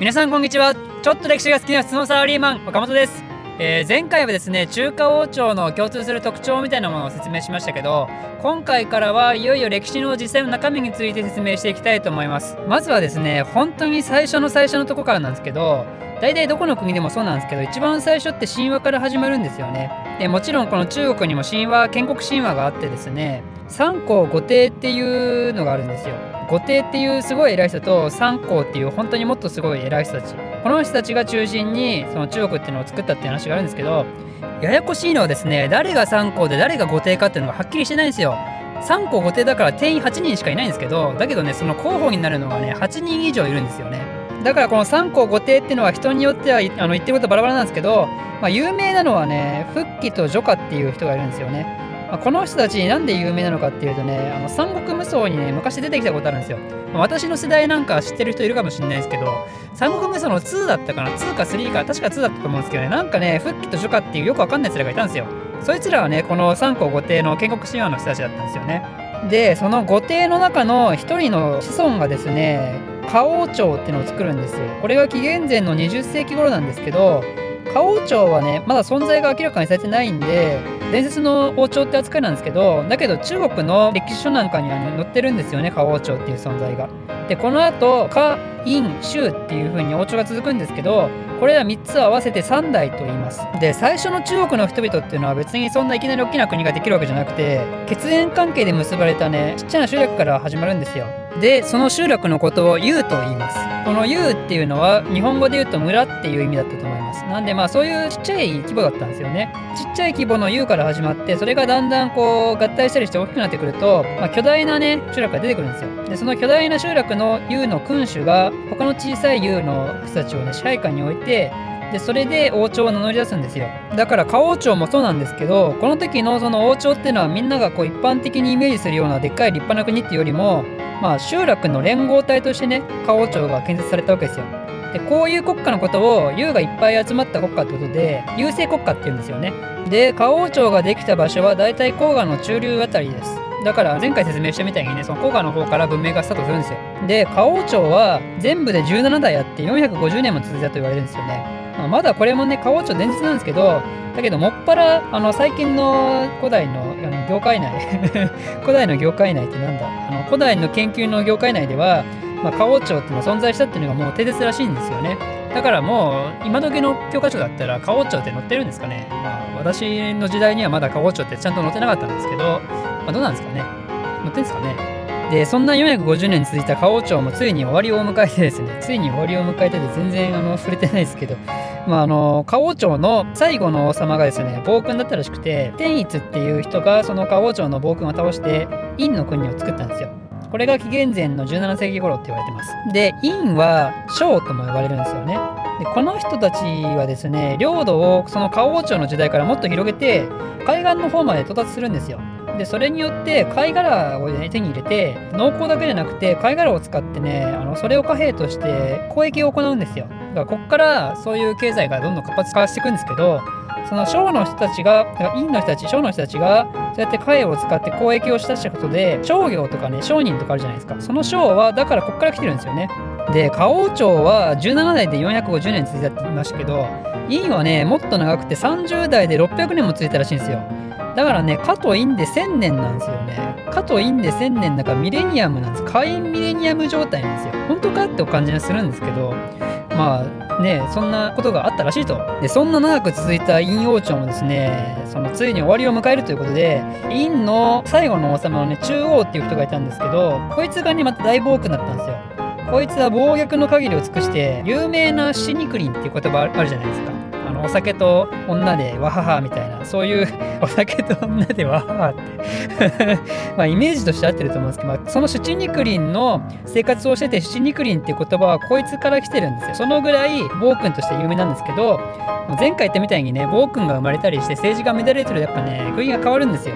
皆さんこんにちは。ちょっと歴史が好きな質問サラリーマン岡本です、えー前回はですね中華王朝の共通する特徴みたいなものを説明しましたけど今回からはいよいよ歴史の実際の中身について説明していきたいと思います。まずはですね本当に最初の最初のとこからなんですけど大体どこの国でもそうなんですけど一番最初って神話から始まるんですよね。でもちろんこの中国にも神話建国神話があってですね三皇五帝っていうのがあるんですよ。五帝っていうすごい偉い人と三皇っていう本当にもっとすごい偉い人たち。この人たちが中心にその中国っていうのを作ったっていう話があるんですけどややこしいのはですね誰が三皇で誰が五帝かっていうのがはっきりしてないんですよ。三皇五帝だから定員8人しかいないんですけどだけどねその候補になるのがね8人以上いるんですよね。だからこの三皇五帝っていうのは人によってはあの言ってることバラバラなんですけど、まあ、有名なのはね復帰と除下っていう人がいるんですよね。まあこの人たちなんで有名なのかっていうとねあの三国無双にね昔出てきたことあるんですよ。まあ私の世代なんか知ってる人いるかもしれないですけど三国無双の2だったかな？2か3か確か2だったと思うんですけどね。なんかね復帰と除下っていうよくわかんない奴らがいたんですよ。そいつらはねこの三皇五帝の建国神話の人たちだったんですよね。でその五帝の中の一人の子孫がですね花王朝っていうのを作るんですよ。これが紀元前の20世紀頃なんですけど花王朝はねまだ存在が明らかにされてないんで伝説の王朝って扱いなんですけどだけど中国の歴史書なんかには、ね、載ってるんですよね花王朝っていう存在が。でこの後花陰州っていう風に王朝が続くんですけどこれら3つを合わせて3代と言います。で最初の中国の人々っていうのは別にそんないきなり大きな国ができるわけじゃなくて血縁関係で結ばれたねちっちゃな集落から始まるんですよ。でその集落のことを雄と言います。この雄っていうのは日本語で言うと村っていう意味だったと思います。なんでまあそういうちっちゃい規模だったんですよね。ちっちゃい規模の雄からから始まってそれがだんだんこう合体したりして大きくなってくると、まあ、巨大なね集落が出てくるんですよ。でその巨大な集落の雄の君主が他の小さい雄の人たちをね支配下に置いてでそれで王朝を名乗り出すんですよ。だから花王朝もそうなんですけどこの時のその王朝っていうのはみんながこう一般的にイメージするようなでっかい立派な国っていうよりもまあ集落の連合体としてね花王朝が建設されたわけですよ。でこういう国家のことを優がいっぱい集まった国家ってことで優勢国家っていうんですよね。で花王朝ができた場所はだいたい黄河の中流あたりです。だから前回説明したみたいにねその黄河の方から文明がスタートするんですよ。で花王朝は全部で17代あって450年も続いたと言われるんですよね。まだこれもね花王朝伝説なんですけどだけどもっぱらあの最近の古代のあの業界内 古代の業界内ってなんだ？あの古代の研究の業界内では、まあ、花王朝っていうのが存在したっていうのがもう定説らしいんですよね。だからもう今時の教科書だったら花王朝って載ってるんですかね。まあ私の時代にはまだ花王朝ってちゃんと載ってなかったんですけど、まあ、どうなんですかね。載ってんですかね。でそんな450年続いた花王朝もついに終わりを迎えてですねついに終わりを迎えてて全然あの触れてないですけどまああの花王朝の最後の王様がですね暴君だったらしくて天一っていう人がその花王朝の暴君を倒して陰の国を作ったんですよ。これが紀元前の17世紀頃って言われてます。で陰は将とも呼ばれるんですよね。でこの人たちはですね領土をその花王朝の時代からもっと広げて海岸の方まで到達するんですよ。でそれによって貝殻を、ね、手に入れて農耕だけじゃなくて貝殻を使ってねあのそれを貨幣として交易を行うんですよ。だからこっからそういう経済がどんどん活発化していくんですけどその商の人たちがだから陰の人たち商の人たちがそうやって貨幣を使って交易をしたしたことで商業とかね商人とかあるじゃないですかその商はだからこっから来てるんですよねで花王朝は17代で450年続いたって言いましたけど陰はねもっと長くて30代で600年も続いたらしいんですよだからね、かと陰で1000年なんですよね。かと陰で1000年だからミレニアムなんです。会員ミレニアム状態なんですよ。本当かってお感じがするんですけど、まあね、そんなことがあったらしいと。で、そんな長く続いた陰王朝もですね、そのついに終わりを迎えるということで、陰の最後の王様のね、中央っていう人がいたんですけど、こいつがね、また大暴君だったんですよ。こいつは暴虐の限りを尽くして、有名なシニクリンっていう言葉あるじゃないですか。あのお酒と女でわははみたいなそういう お酒と女でわははって。まあイメージとして合ってると思うんですけど、まあ、そのシュチニクリンの生活をしててシュチニクリンっていう言葉はこいつから来てるんですよ。そのぐらい暴君として有名なんですけど前回言ったみたいにね暴君が生まれたりして政治が乱れてるとやっぱね国が変わるんですよ。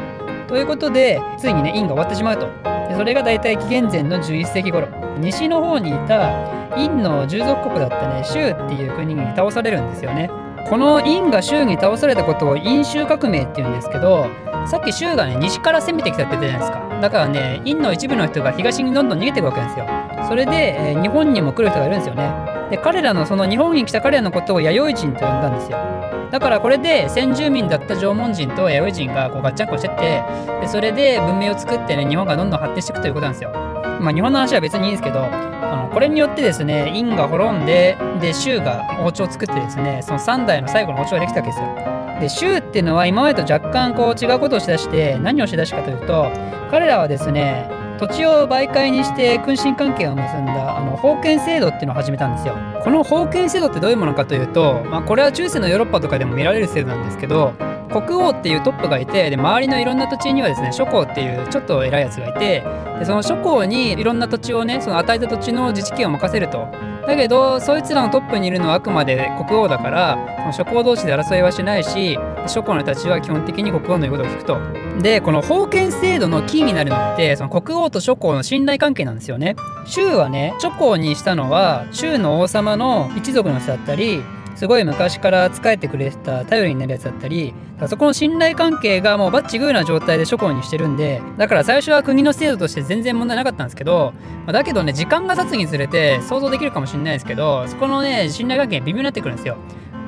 ということでついにね陰が終わってしまうと。でそれが大体紀元前の11世紀頃。西の方にいた陰の従属国だったね州っていう国に倒されるんですよね。この陰が州に倒されたことを陰州革命っていうんですけどさっき州がね西から攻めてきたって言ったじゃないですか。だからね陰の一部の人が東にどんどん逃げていくわけですよ。それで、えー日本にも来る人がいるんですよね。で彼らのその日本に来た彼らのことを弥生人と呼んだんですよ。だからこれで先住民だった縄文人と弥生人がこうガッチャンコしてってでそれで文明を作ってね日本がどんどん発展していくということなんですよ。まあ日本の話は別にいいんですけどあのこれによってですね殷が滅んでで周が王朝を作ってですねその3代の最後の王朝ができたわけですよで周っていうのは今までと若干こう違うことをしだして何をしだしたかというと彼らはですね土地を媒介にして君臣関係を結んだあの封建制度っていうのを始めたんですよ。この封建制度ってどういうものかというと、まあ、これは中世のヨーロッパとかでも見られる制度なんですけど国王っていうトップがいてで周りのいろんな土地にはですね諸侯っていうちょっと偉いやつがいてでその諸侯にいろんな土地をねその与えた土地の自治権を任せると。だけどそいつらのトップにいるのはあくまで国王だから諸侯同士で争いはしないし諸侯の人たちは基本的に国王の言うことを聞くと。でこの封建制度のキーになるのってその国王と諸侯の信頼関係なんですよね。州はね諸侯にしたのは州の王様の一族の人だったりすごい昔から仕えてくれた頼りになるやつだったりそこの信頼関係がもうバッチグーな状態で諸侯にしてるんでだから最初は国の制度として全然問題なかったんですけどだけどね時間が経つにつれて想像できるかもしれないですけどそこのね信頼関係微妙になってくるんですよ。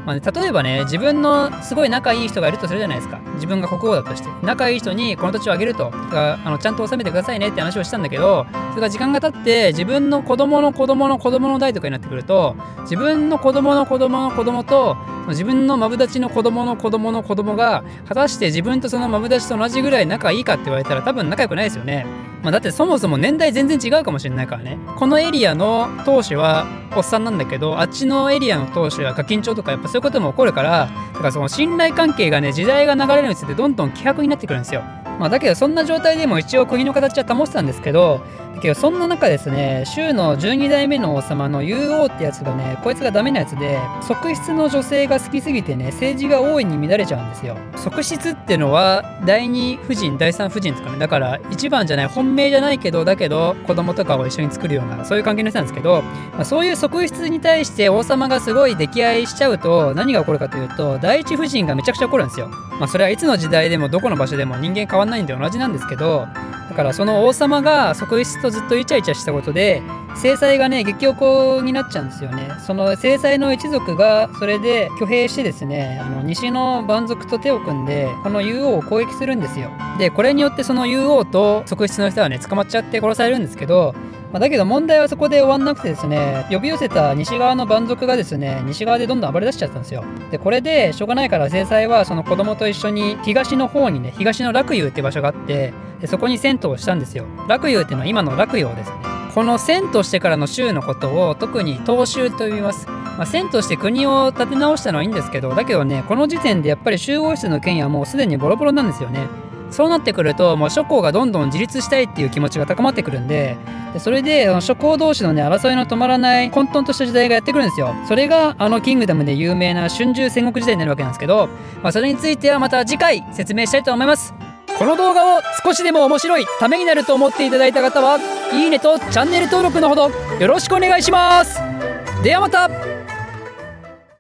まあね、例えばね、自分のすごい仲いい人がいるとするじゃないですか。自分が国王だとして。仲いい人にこの土地をあげると。あのちゃんと納めてくださいねって話をしたんだけど、それが時間が経って、自分の子供の子供の子供の代とかになってくると、自分の子供の子供の子供と、自分のマブダチの子供の子供の子供が、果たして自分とそのマブダチと同じぐらい仲いいかって言われたら多分仲良くないですよね。まあ、だってそもそも年代全然違うかもしれないからね。このエリアの当主はおっさんなんだけど、あっちのエリアの当主はガキンチョウとかやっぱそういうことも起こるから、だからその信頼関係がね、時代が流れるにつれてどんどん希薄になってくるんですよ。まあ、だけどそんな状態でも一応国の形は保ってたんですけど、だけどそんな中ですね、州の12代目の王様の竜王ってやつがね、こいつがダメなやつで、側室の女性が好きすぎてね、政治が大いに乱れちゃうんですよ。側室ってのは、第2夫人、第3夫人とかね、だから一番じゃない、本命じゃないけど、だけど子供とかを一緒に作るような、そういう関係の人なんですけど、まあ、そういう側室に対して王様がすごい溺愛しちゃうと、何が起こるかというと、第一夫人がめちゃくちゃ怒るんですよ。まあ、それはいつの時代でもどこの場所でも人間変わんないんで同じなんですけどだからその王様が側室とずっとイチャイチャしたことで制裁がね激おこになっちゃうんですよね。その制裁の一族がそれで挙兵してですねあの西の蛮族と手を組んでこの竜王を攻撃するんですよ。でこれによってその竜王と側室の人はね捕まっちゃって殺されるんですけどまあ、だけど問題はそこで終わんなくてですね、呼び寄せた西側の蛮族がですね、西側でどんどん暴れ出しちゃったんですよ。で、これでしょうがないから制裁はその子供と一緒に東の方にね、東の楽遊って場所があって、でそこに銭湯をしたんですよ。楽遊っていうのは今の楽陽ですね。この銭としてからの州のことを特に東州と呼びます。まあ、銭として国を立て直したのはいいんですけど、だけどね、この時点でやっぱり集合室の権威はもうすでにボロボロなんですよね。そうなってくるともう諸侯がどんどん自立したいっていう気持ちが高まってくるんででそれで諸侯同士のね争いの止まらない混沌とした時代がやってくるんですよ。それがあのキングダムで有名な春秋戦国時代になるわけなんですけど、まあ、それについてはまた次回説明したいと思います。この動画を少しでも面白いためになると思っていただいた方はいいねとチャンネル登録のほどよろしくお願いします。ではまた。